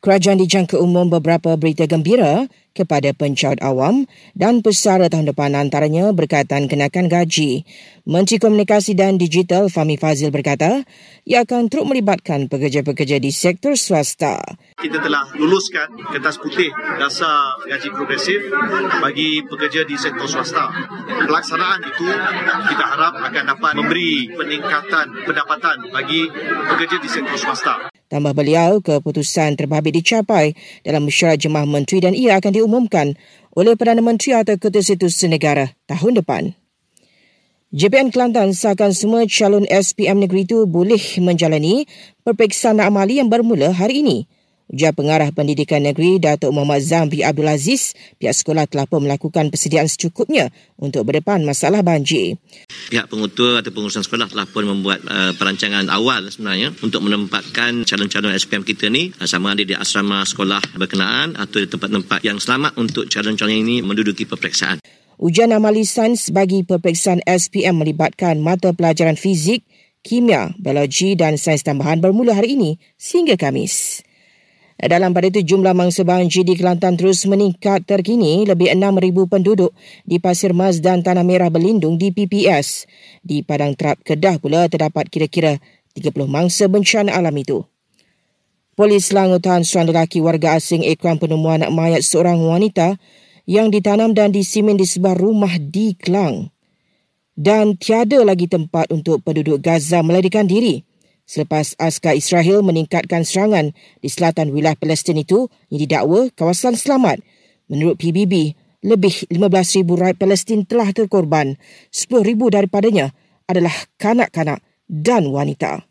Kerajaan dijangka umum beberapa berita gembira kepada pencaut awam dan pesara tahun depan antaranya berkaitan kenakan gaji. Menteri Komunikasi dan Digital Fahmi Fazil berkata, ia akan terus melibatkan pekerja-pekerja di sektor swasta. Kita telah luluskan kertas putih dasar gaji progresif bagi pekerja di sektor swasta. Pelaksanaan itu kita harap akan dapat memberi peningkatan pendapatan bagi pekerja di sektor swasta. Tambah beliau, keputusan terbabit dicapai dalam mesyuarat jemaah menteri dan ia akan diumumkan oleh Perdana Menteri atau Ketua Situs Negara tahun depan. JPN Kelantan sahkan semua calon SPM negeri itu boleh menjalani perperiksaan amali yang bermula hari ini. Ujar Pengarah Pendidikan Negeri Datuk Muhammad Zambi Abdul Aziz, pihak sekolah telah pun melakukan persediaan secukupnya untuk berdepan masalah banjir. Pihak pengutua atau pengurusan sekolah telah pun membuat uh, perancangan awal sebenarnya untuk menempatkan calon-calon SPM kita ni uh, sama ada di asrama sekolah berkenaan atau di tempat-tempat yang selamat untuk calon-calon ini menduduki peperiksaan. Ujian amali sains bagi peperiksaan SPM melibatkan mata pelajaran fizik, kimia, biologi dan sains tambahan bermula hari ini sehingga Kamis. Dalam pada itu, jumlah mangsa banjir di Kelantan terus meningkat terkini lebih 6,000 penduduk di Pasir Mas dan Tanah Merah berlindung di PPS. Di Padang Terap Kedah pula terdapat kira-kira 30 mangsa bencana alam itu. Polis Selangor tahan seorang lelaki warga asing ekran penemuan mayat seorang wanita yang ditanam dan disimen di sebuah rumah di Kelang. Dan tiada lagi tempat untuk penduduk Gaza melarikan diri selepas askar Israel meningkatkan serangan di selatan wilayah Palestin itu yang didakwa kawasan selamat. Menurut PBB, lebih 15,000 rakyat Palestin telah terkorban. 10,000 daripadanya adalah kanak-kanak dan wanita.